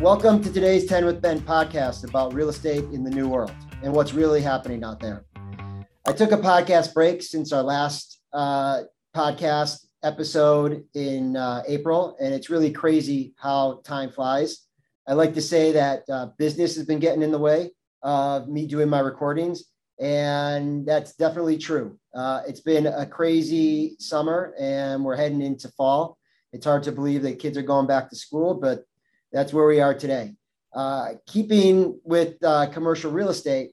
Welcome to today's 10 with Ben podcast about real estate in the new world and what's really happening out there. I took a podcast break since our last uh, podcast episode in uh, April, and it's really crazy how time flies. I like to say that uh, business has been getting in the way of me doing my recordings, and that's definitely true. Uh, it's been a crazy summer, and we're heading into fall. It's hard to believe that kids are going back to school, but that's where we are today. Uh, keeping with uh, commercial real estate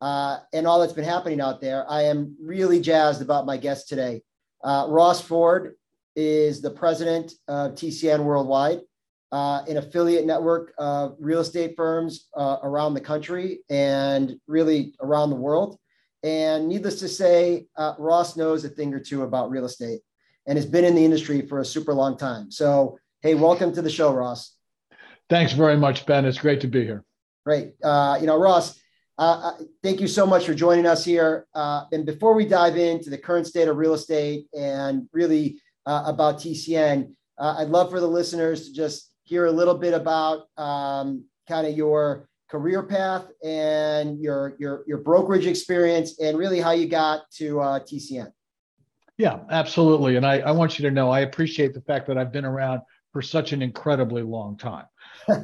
uh, and all that's been happening out there, I am really jazzed about my guest today. Uh, Ross Ford is the president of TCN Worldwide, uh, an affiliate network of real estate firms uh, around the country and really around the world. And needless to say, Ross knows a thing or two about real estate and has been in the industry for a super long time. So, hey, welcome to the show, Ross. Thanks very much, Ben. It's great to be here. Great. Uh, you know, Ross, uh, uh, thank you so much for joining us here. Uh, and before we dive into the current state of real estate and really uh, about TCN, uh, I'd love for the listeners to just hear a little bit about um, kind of your career path and your, your, your brokerage experience and really how you got to TCN. Yeah, absolutely. And I, I want you to know I appreciate the fact that I've been around for such an incredibly long time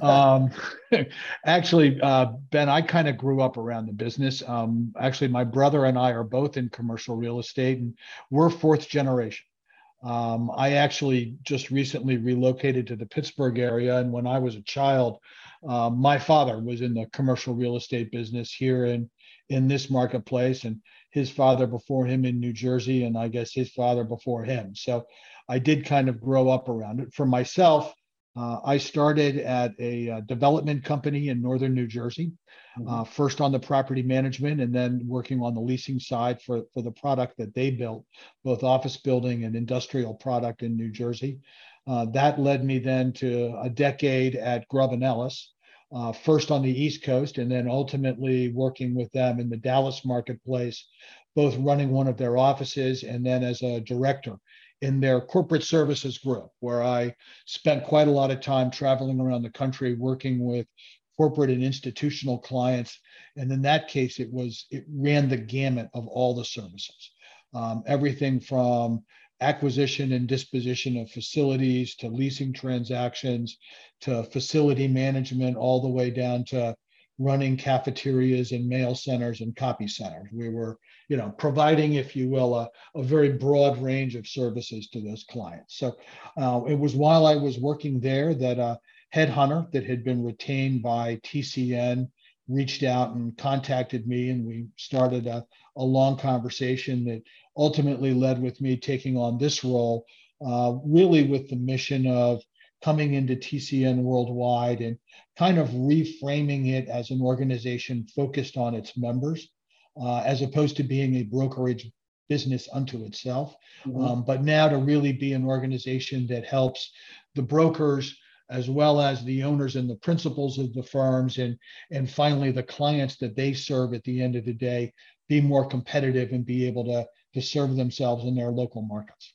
um, actually, uh, Ben, I kind of grew up around the business. Um, actually, my brother and I are both in commercial real estate, and we're fourth generation. Um, I actually just recently relocated to the Pittsburgh area, and when I was a child, uh, my father was in the commercial real estate business here in in this marketplace, and his father before him in New Jersey, and I guess his father before him. So I did kind of grow up around it. For myself, uh, I started at a, uh, development company in northern New Jersey, mm-hmm. uh, first on the property management and then working on the leasing side for, for the product that they built, both office building and industrial product in New Jersey. Uh, that led me then to a decade at Grubb and Ellis, uh, first on the East Coast, and then ultimately working with them in the Dallas marketplace, both running one of their offices and then as a director in their corporate services group, where I spent quite a lot of time traveling around the country working with corporate and institutional clients. And in that case, it was it ran the gamut of all the services, um, everything from acquisition and disposition of facilities to leasing transactions to facility management, all the way down to running cafeterias and mail centers and copy centers. We were you know, providing, if you will, a, a very broad range of services to those clients. So uh, it was while I was working there that a headhunter that had been retained by TCN reached out and contacted me, and we started a, a long conversation that ultimately led with me taking on this role, uh, really with the mission of coming into TCN worldwide and kind of reframing it as an organization focused on its members uh, as opposed to being a brokerage business unto itself. Mm-hmm. Um, but now to really be an organization that helps the brokers as well as the owners and the principals of the firms and and finally the clients that they serve at the end of the day be more competitive and be able to to serve themselves in their local markets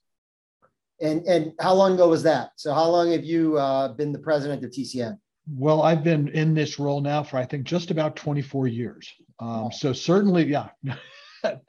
and and how long ago was that so how long have you uh, been the president of tcn well i've been in this role now for i think just about 24 years um, so certainly, yeah.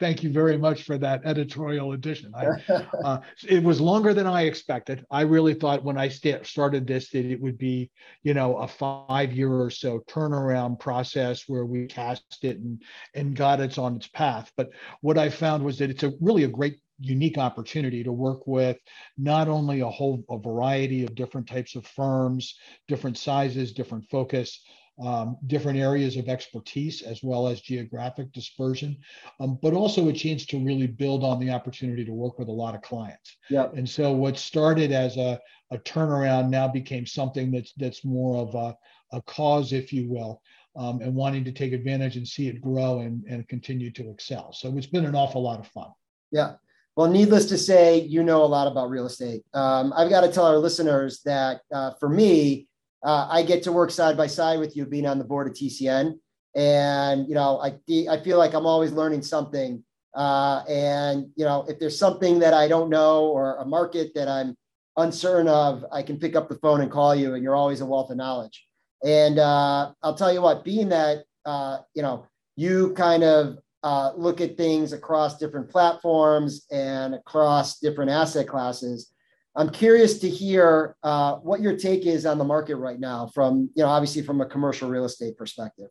Thank you very much for that editorial addition. I, uh, it was longer than I expected. I really thought when I st- started this that it would be, you know, a five year or so turnaround process where we cast it and and got it on its path. But what I found was that it's a really a great unique opportunity to work with not only a whole a variety of different types of firms, different sizes, different focus, um, different areas of expertise as well as geographic dispersion, um, but also a chance to really build on the opportunity to work with a lot of clients. Yeah. And so what started as a, a turnaround now became something that's that's more of a, a cause, if you will, um, and wanting to take advantage and see it grow and, and continue to excel. So it's been an awful lot of fun. Yeah. Well, needless to say, you know a lot about real estate. Um, I've got to tell our listeners that uh, for me, uh, I get to work side by side with you being on the board of TCN. And, you know, I, I feel like I'm always learning something. Uh, and, you know, if there's something that I don't know or a market that I'm uncertain of, I can pick up the phone and call you, and you're always a wealth of knowledge. And uh, I'll tell you what, being that uh, you know you kind of uh, look at things across different platforms and across different asset classes. I'm curious to hear uh, what your take is on the market right now, from you know obviously from a commercial real estate perspective.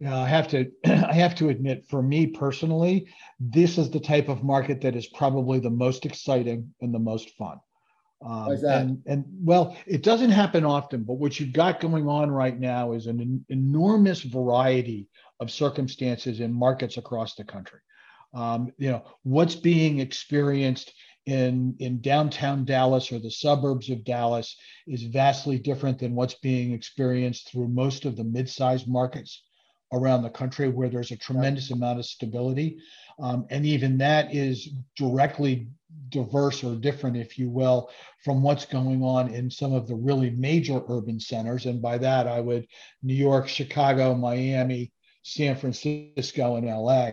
Yeah, I have to I have to admit, for me personally, this is the type of market that is probably the most exciting and the most fun. Um, and, and well, it doesn't happen often, but what you've got going on right now is an enormous variety of circumstances in markets across the country. Um, you know, what's being experienced in, in downtown Dallas or the suburbs of Dallas is vastly different than what's being experienced through most of the mid-sized markets around the country where there's a tremendous amount of stability. Um, and even that is directly diverse or different, if you will, from what's going on in some of the really major urban centers. And by that, I would New York, Chicago, Miami, San Francisco, and LA.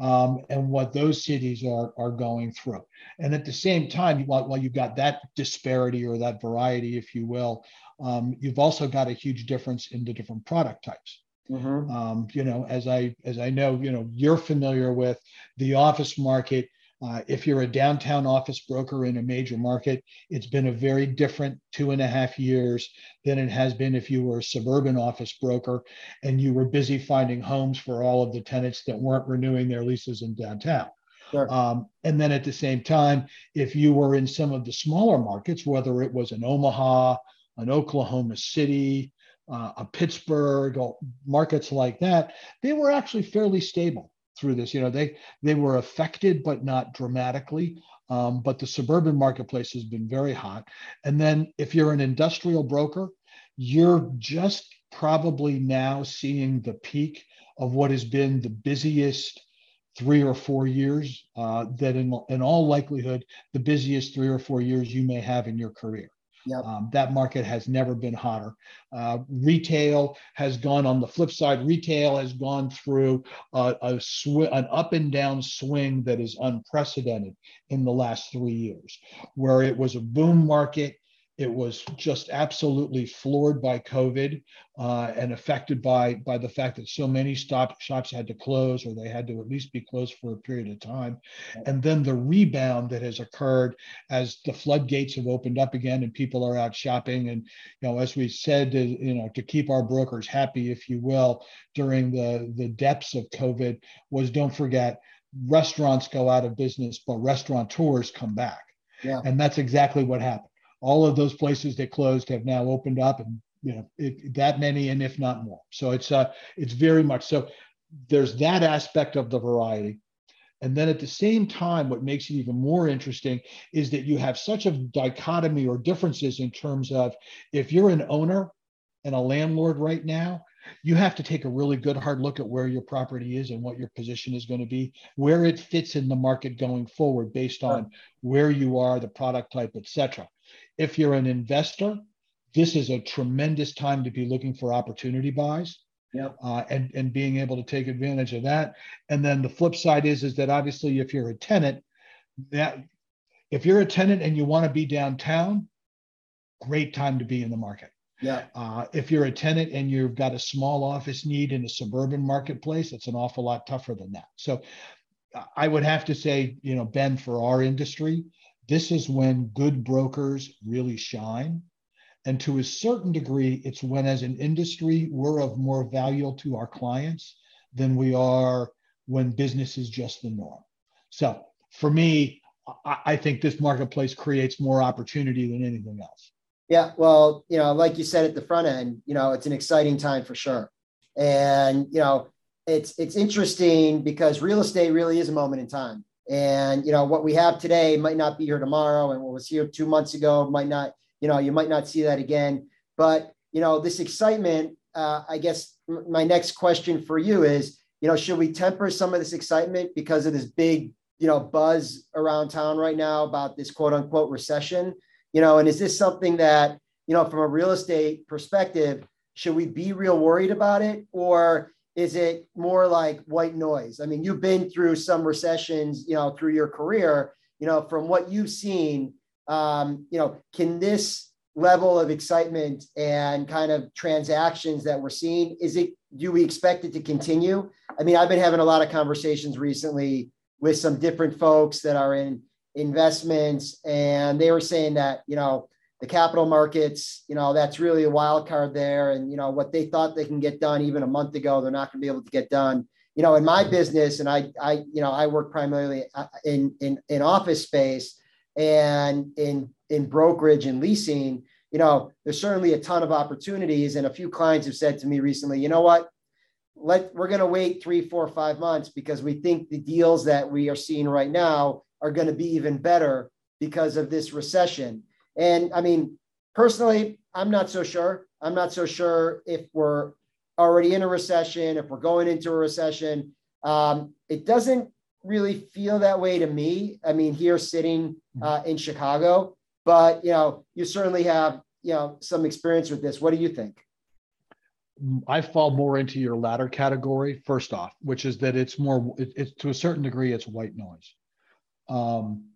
Um, and what those cities are, are going through. And at the same time, while, while you've got that disparity or that variety, if you will, um, you've also got a huge difference in the different product types. Mm-hmm. Um, you know, as I as I know, you know, you're familiar with the office market. Uh, if you're a downtown office broker in a major market, it's been a very different two and a half years than it has been if you were a suburban office broker and you were busy finding homes for all of the tenants that weren't renewing their leases in downtown. Sure. Um, and then at the same time, if you were in some of the smaller markets, whether it was in Omaha, an Oklahoma City, uh, a Pittsburgh, markets like that, they were actually fairly stable through this. You know, they they were affected, but not dramatically. Um, but the suburban marketplace has been very hot. And then if you're an industrial broker, you're just probably now seeing the peak of what has been the busiest three or four years. Uh, that in in all likelihood, the busiest three or four years you may have in your career. Yep. Um, that market has never been hotter. Uh, retail has gone on the flip side. Retail has gone through a, a sw- an up and down swing that is unprecedented in the last three years, where it was a boom market it was just absolutely floored by COVID uh, and affected by by the fact that so many stop shops had to close or they had to at least be closed for a period of time. And then the rebound that has occurred as the floodgates have opened up again and people are out shopping. And you know, as we said, uh, you know, to keep our brokers happy, if you will, during the the depths of COVID, was don't forget restaurants go out of business, but restaurateurs come back. Yeah. And that's exactly what happened all of those places that closed have now opened up and you know it, that many and if not more. So it's uh it's very much so there's that aspect of the variety. And then at the same time what makes it even more interesting is that you have such a dichotomy or differences in terms of if you're an owner and a landlord right now you have to take a really good hard look at where your property is and what your position is going to be, where it fits in the market going forward based on where you are, the product type, etc. If you're an investor, this is a tremendous time to be looking for opportunity buys. Yep. Uh, and and being able to take advantage of that. And then the flip side is is that obviously if you're a tenant, that if you're a tenant and you want to be downtown, great time to be in the market. Yeah. Uh, if you're a tenant and you've got a small office need in a suburban marketplace, it's an awful lot tougher than that. So I would have to say, you know, Ben, for our industry, this is when good brokers really shine. And to a certain degree, it's when, as an industry, we're of more value to our clients than we are when business is just the norm. So for me, I think this marketplace creates more opportunity than anything else. Yeah, well, you know, like you said at the front end, you know, it's an exciting time for sure. And, you know, it's it's interesting because real estate really is a moment in time. And, you know, what we have today might not be here tomorrow and what was here 2 months ago might not, you know, you might not see that again. But, you know, this excitement, uh, I guess my next question for you is, you know, should we temper some of this excitement because of this big, you know, buzz around town right now about this quote unquote recession? you know and is this something that you know from a real estate perspective should we be real worried about it or is it more like white noise? I mean you've been through some recessions you know through your career you know from what you've seen um, you know can this level of excitement and kind of transactions that we're seeing is it do we expect it to continue? I mean i've been having a lot of conversations recently with some different folks that are in investments and they were saying that you know the capital markets you know that's really a wild card there. And you know what they thought they can get done even a month ago they're not going to be able to get done. You know in my business and i i you know i work primarily uh, in in in office space and in in brokerage and leasing you know there's certainly a ton of opportunities. And a few clients have said to me recently you know what? Let we're going to wait three four five months because we think the deals that we are seeing right now are going to be even better because of this recession. And I mean, personally, I'm not so sure. I'm not so sure if we're already in a recession, if we're going into a recession. Um, it doesn't really feel that way to me. I mean, here sitting mm-hmm. uh, in Chicago, but you know, you certainly have you know some experience with this. What do you think? I fall more into your latter category. First off, which is that it's more, it, it's to a certain degree, it's white noise. Um,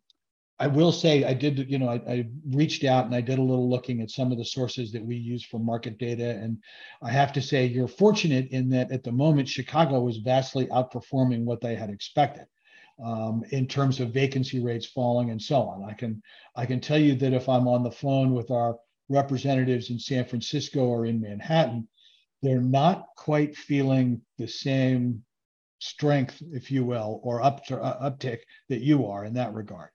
I will say I did, you know, I, I, reached out and I did a little looking at some of the sources that we use for market data. And I have to say, you're fortunate in that at the moment, Chicago was vastly outperforming what they had expected um, in terms of vacancy rates falling and so on. I can, I can tell you that if I'm on the phone with our representatives in San Francisco or in Manhattan, they're not quite feeling the same strength, if you will, or up to, uh, uptick that you are in that regard.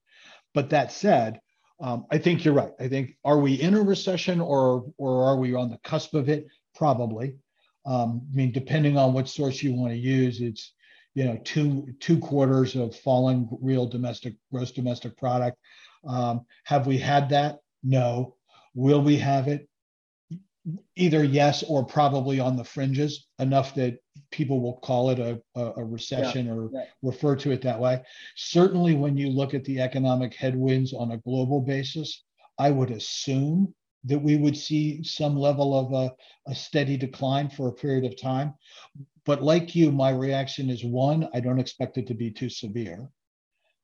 But that said, um, I think you're right. I think are we in a recession or or are we on the cusp of it? Probably. Um, I mean, depending on what source you want to use, it's you know two two quarters of falling real domestic gross domestic product. Um, have we had that? No. Will we have it? either yes or probably on the fringes enough that people will call it a, a, recession yeah, or refer to it that way. Certainly, when you look at the economic headwinds on a global basis, I would assume that we would see some level of a, a steady decline for a period of time. But like you, my reaction is one, I don't expect it to be too severe.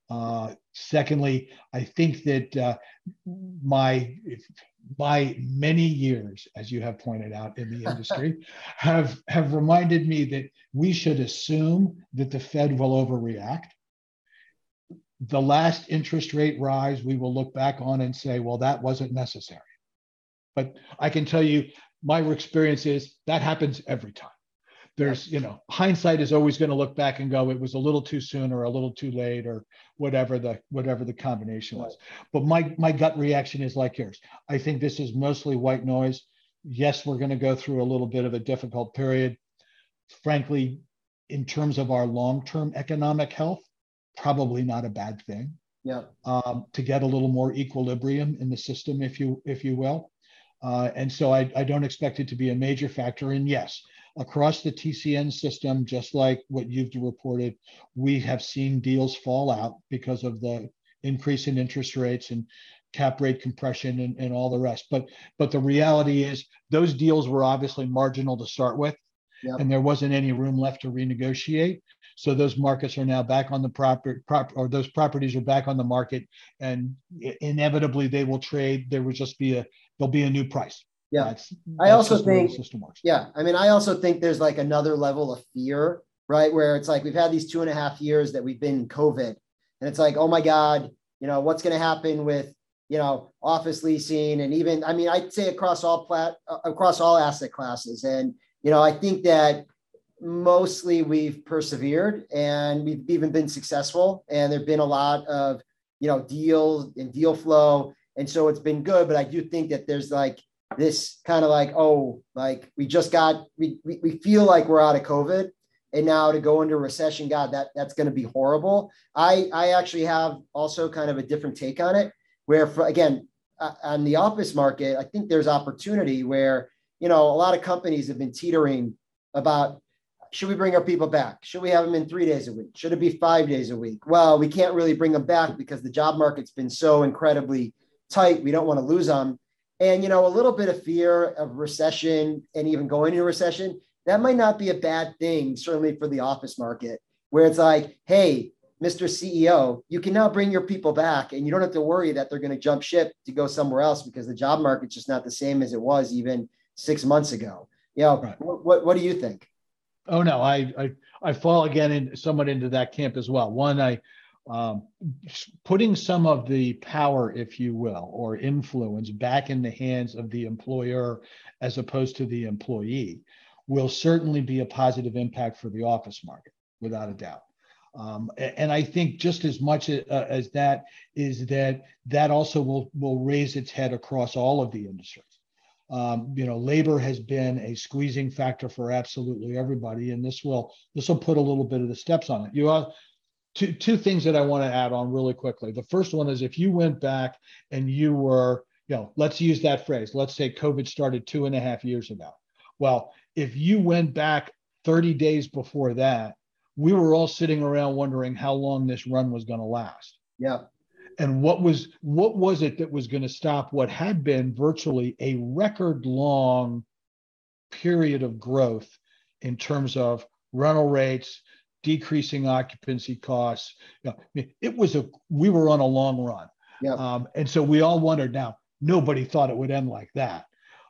Uh, secondly, I think that uh, my my many years, as you have pointed out in the industry, have have reminded me that we should assume that the Fed will overreact. The last interest rate rise, we will look back on and say, well, that wasn't necessary. But I can tell you, my experience is that happens every time there's you know hindsight is always going to look back and go it was a little too soon or a little too late or whatever the whatever the combination was. But my my gut reaction is like yours. I think this is mostly white noise. Yes we're going to go through a little bit of a difficult period. Frankly in terms of our long-term economic health probably not a bad thing. Yeah. Um, to get a little more equilibrium in the system if you if you will. Uh, and so I, I don't expect it to be a major factor. And yes across the TCN system, just like what you've reported, we have seen deals fall out because of the increase in interest rates and cap rate compression and, and all the rest. But but the reality is those deals were obviously marginal to start with. Yep. And there wasn't any room left to renegotiate. So those markets are now back on the property, prop, or those properties are back on the market, and inevitably they will trade. There will just be a there'll be a new price. Yeah. That's, I also think, yeah, I mean, I also think there's like another level of fear, right? Where it's like we've had these two and a half years that we've been COVID, and it's like, oh my God, you know, what's going to happen with, you know, office leasing and even, I mean, I'd say across all plat, uh, across all asset classes. And, you know, I think that mostly we've persevered and we've even been successful. And there've been a lot of, you know, deals and deal flow. And so it's been good. But I do think that there's like, this kind of like, oh, like we just got, we, we, we feel like we're out of COVID and now to go into recession, God, that that's going to be horrible. I, I actually have also kind of a different take on it where for, again, uh, on the office market, I think there's opportunity where, you know, a lot of companies have been teetering about should we bring our people back? Should we have them in three days a week? Should it be five days a week? Well, we can't really bring them back because the job market's been so incredibly tight. We don't want to lose them and you know a little bit of fear of recession and even going into recession that might not be a bad thing certainly for the office market where it's like hey Mr. CEO, you can now bring your people back and you don't have to worry that they're going to jump ship to go somewhere else because the job market's just not the same as it was even six months ago. You know, right. what, what, what do you think? Oh no, I, I I fall again in somewhat into that camp as well. One, I um, putting some of the power, if you will, or influence back in the hands of the employer as opposed to the employee will certainly be a positive impact for the office market, without a doubt. Um, and I think just as much as, uh, as that is that that also will will raise its head across all of the industries. Um, you know, labor has been a squeezing factor for absolutely everybody, and this will this will put a little bit of the steps on it. You are two two things that I want to add on really quickly. The first one is if you went back and you were, you know, let's use that phrase. Let's say COVID started two and a half years ago. Well, if you went back 30 days before that we were all sitting around wondering how long this run was going to last. Yeah. And what was what was it that was going to stop what had been virtually a record long period of growth in terms of rental rates, decreasing occupancy costs. You know, it was a we were on a long run. Yeah. Um, and so we all wondered now, nobody thought it would end like that.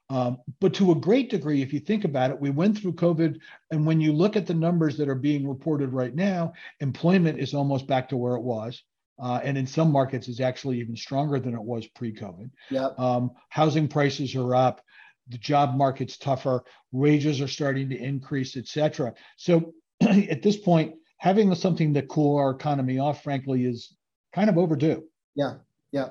Um, but to a great degree, if you think about it, we went through COVID. And when you look at the numbers that are being reported right now, employment is almost back to where it was. Uh, and in some markets, is actually even stronger than it was pre-COVID. Yep. Um, housing prices are up, the job market's tougher, wages are starting to increase, et cetera. So at this point, having something that cool our economy off, frankly, is kind of overdue. Yeah, yeah.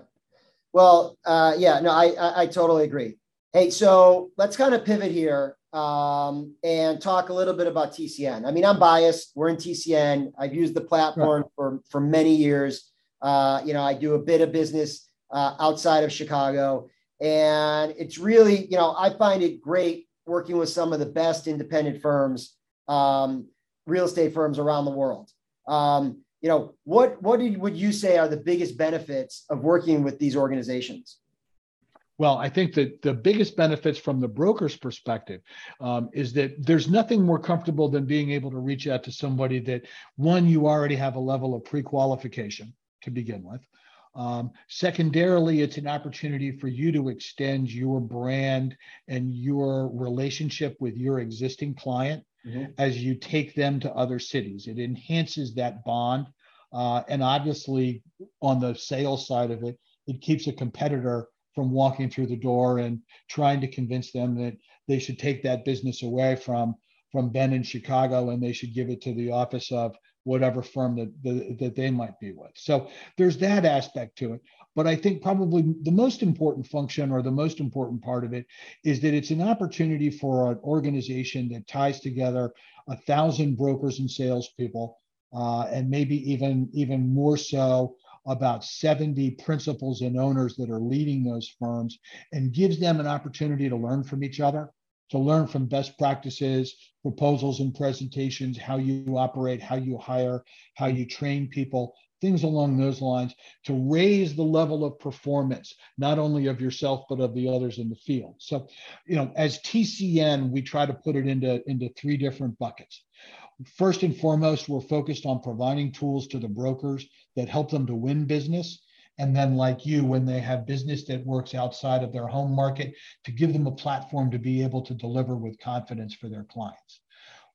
Well, uh, yeah, no, I, I, I totally agree. Hey, so let's kind of pivot here um, and talk a little bit about TCN. I mean, I'm biased. We're in TCN. I've used the platform right. for for many years. Uh, you know, I do a bit of business uh, outside of Chicago, and it's really, you know, I find it great working with some of the best independent firms, um, real estate firms around the world. Um, you know, what what did, would you say are the biggest benefits of working with these organizations? Well, I think that the biggest benefits from the broker's perspective um, is that there's nothing more comfortable than being able to reach out to somebody that, one, you already have a level of pre qualification to begin with. Um, secondarily, it's an opportunity for you to extend your brand and your relationship with your existing client mm-hmm. as you take them to other cities. It enhances that bond. Uh, and obviously, on the sales side of it, it keeps a competitor from walking through the door and trying to convince them that they should take that business away from from Ben in Chicago and they should give it to the office of whatever firm that, that, that they might be with. So there's that aspect to it. But I think probably the most important function or the most important part of it is that it's an opportunity for an organization that ties together a thousand brokers and salespeople, uh, and maybe even even more so about 70 principals and owners that are leading those firms and gives them an opportunity to learn from each other, to learn from best practices, proposals and presentations, how you operate, how you hire, how you train people, things along those lines to raise the level of performance, not only of yourself, but of the others in the field. So, you know, as TCN, we try to put it into, into three different buckets. First and foremost, we're focused on providing tools to the brokers that help them to win business. And then, like you, when they have business that works outside of their home market, to give them a platform to be able to deliver with confidence for their clients.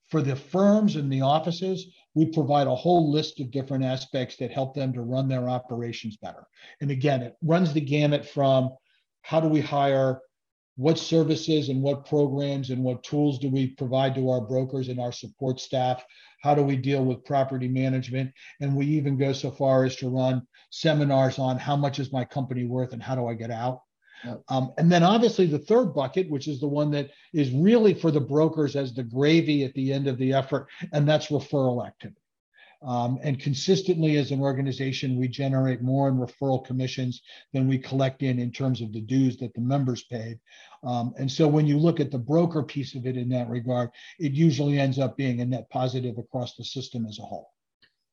For the firms and the offices, we provide a whole list of different aspects that help them to run their operations better. And again, it runs the gamut from how do we hire what services and what programs and what tools do we provide to our brokers and our support staff? How do we deal with property management? And we even go so far as to run seminars on how much is my company worth and how do I get out? Um, and then obviously the third bucket, which is the one that is really for the brokers as the gravy at the end of the effort, and that's referral activity. Um, and consistently as an organization, we generate more in referral commissions than we collect in in terms of the dues that the members paid. Um, and so when you look at the broker piece of it in that regard, it usually ends up being a net positive across the system as a whole.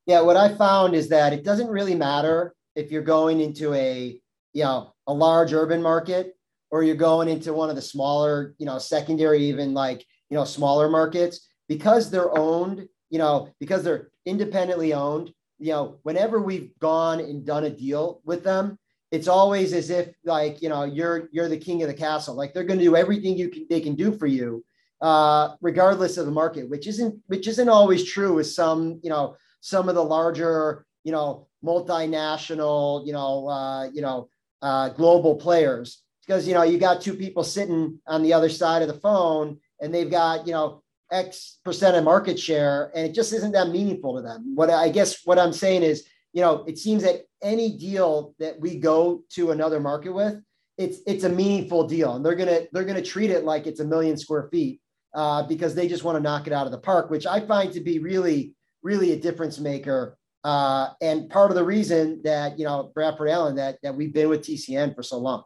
Yeah, what I found is that it doesn't really matter if you're going into a you know a large urban market or you're going into one of the smaller you know secondary even like you know smaller markets because they're owned you know because they're independently owned you know, whenever we've gone and done a deal with them, it's always as if like you know you're you're the king of the castle. Like they're going to do everything you can they can do for you, uh, regardless of the market, which isn't which isn't always true with some you know some of the larger you know multinational you know uh, you know uh, global players because you know you got two people sitting on the other side of the phone and they've got you know X percent of market share, and it just isn't that meaningful to them. What I guess what I'm saying is, you know, it seems that any deal that we go to another market with, it's it's a meaningful deal, and they're gonna they're gonna treat it like it's a million square feet uh, because they just want to knock it out of the park, which I find to be really really a difference maker. Uh, and part of the reason that you know Bradford Allen that that we've been with TCN for so long.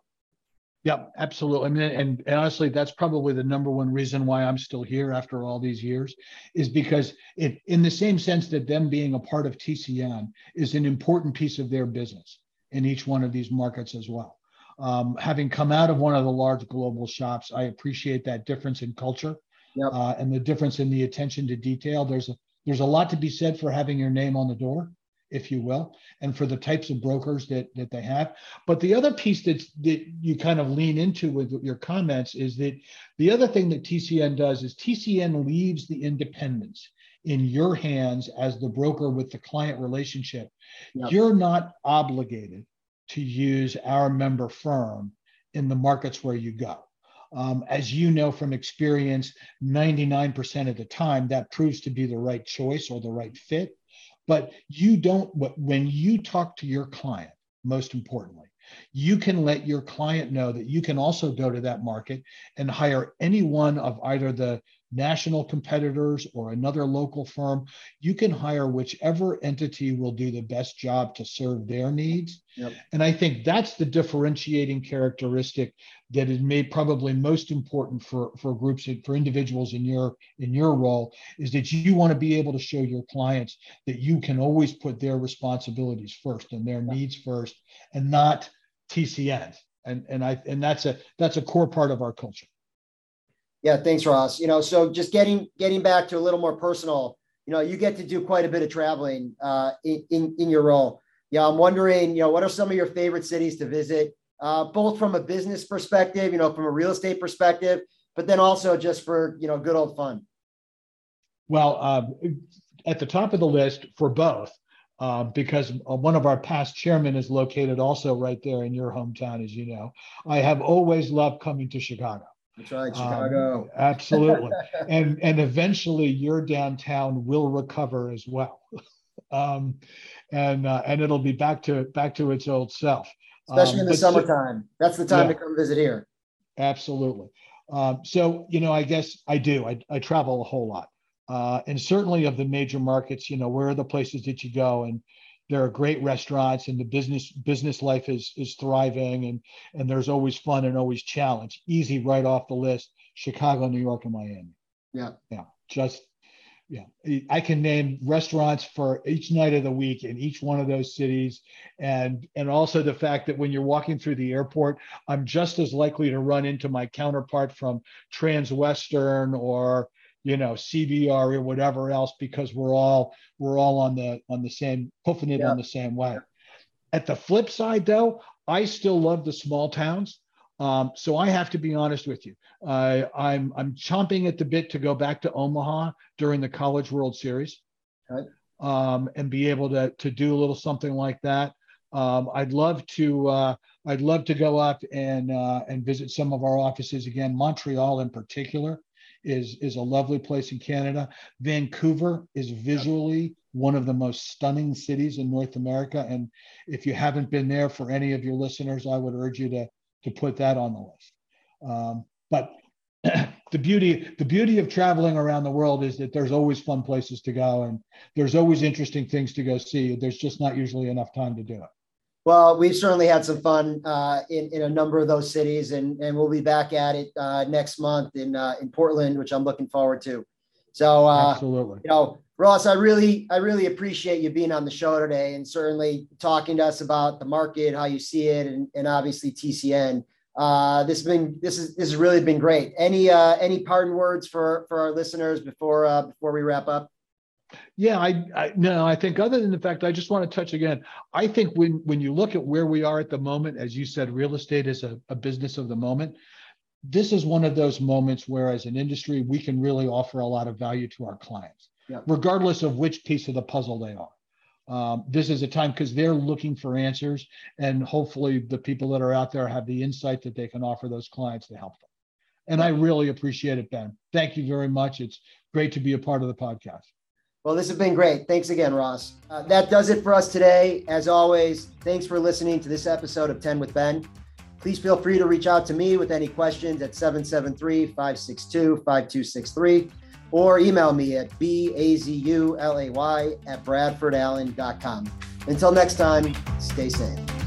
Yeah, absolutely. I mean, and, and honestly, that's probably the number one reason why I'm still here after all these years, is because it, in the same sense that them being a part of TCN is an important piece of their business in each one of these markets as well. Um, having come out of one of the large global shops, I appreciate that difference in culture yep. uh, and the difference in the attention to detail. There's a there's a lot to be said for having your name on the door if you will, and for the types of brokers that that they have. But the other piece that that you kind of lean into with your comments is that the other thing that TCN does is TCN leaves the independence in your hands as the broker with the client relationship. Yep. You're not obligated to use our member firm in the markets where you go. Um, as you know from experience, 99% of the time that proves to be the right choice or the right fit. But you don't, when you talk to your client, most importantly, you can let your client know that you can also go to that market and hire any one of either the national competitors or another local firm, you can hire whichever entity will do the best job to serve their needs. Yep. And I think that's the differentiating characteristic that is made probably most important for, for groups for individuals in your in your role is that you want to be able to show your clients that you can always put their responsibilities first and their yep. needs first and not TCN. And and I and that's a that's a core part of our culture. Yeah, thanks, Ross. You know, so just getting getting back to a little more personal, you know, you get to do quite a bit of traveling uh, in, in, in your role. Yeah, I'm wondering, you know, what are some of your favorite cities to visit, uh, both from a business perspective, you know, from a real estate perspective, but then also just for you know good old fun. Well, uh, at the top of the list for both, uh, because one of our past chairmen is located also right there in your hometown, as you know. I have always loved coming to Chicago. That's right, um, Chicago. Um, absolutely. and and eventually your downtown will recover as well. um, and uh, and it'll be back to back to its old self. Especially um, in the summertime. So, That's the time yeah, to come visit here. Absolutely. Um, so, you know, I guess I do. I, I travel a whole lot. Uh, and certainly of the major markets, you know, where are the places that you go? And there are great restaurants and the business business life is is thriving and and there's always fun and always challenge easy right off the list chicago new york and miami yeah yeah just yeah i can name restaurants for each night of the week in each one of those cities and and also the fact that when you're walking through the airport i'm just as likely to run into my counterpart from transwestern or you know CBRE or whatever else because we're all we're all on the on the same puffing it yeah. on the same way. At the flip side, though, I still love the small towns. Um, so I have to be honest with you. Uh, I'm I'm chomping at the bit to go back to Omaha during the College World Series, right. um, and be able to to do a little something like that. Um, I'd love to uh, I'd love to go up and uh, and visit some of our offices again, Montreal in particular is is a lovely place in Canada. Vancouver is visually one of the most stunning cities in North America, and if you haven't been there, for any of your listeners, I would urge you to to put that on the list. Um, but the beauty the beauty of traveling around the world is that there's always fun places to go and there's always interesting things to go see. There's just not usually enough time to do it. Well, we've certainly had some fun uh, in, in a number of those cities, and, and we'll be back at it uh, next month in uh, in Portland, which I'm looking forward to. So, uh, absolutely, you know, Ross, I really I really appreciate you being on the show today, and certainly talking to us about the market, how you see it, and, and obviously TCN. Uh, this has been this is this has really been great. Any uh, any parting words for for our listeners before before we wrap up? Yeah, I, I no, I think other than the fact I just want to touch again. I think when when you look at where we are at the moment, as you said, real estate is a, a business of the moment. This is one of those moments where, as an industry, we can really offer a lot of value to our clients, yeah. regardless of which piece of the puzzle they are. Um, this is a time because they're looking for answers, and hopefully, the people that are out there have the insight that they can offer those clients to help them. And I really appreciate it, Ben. Thank you very much. It's great to be a part of the podcast. Well, this has been great. Thanks again, Ross. Uh, that does it for us today. As always, thanks for listening to this episode of 10 with Ben. Please feel free to reach out to me with any questions at 773 562 5263 or email me at bazulay at bradfordallen.com. Until next time, stay safe.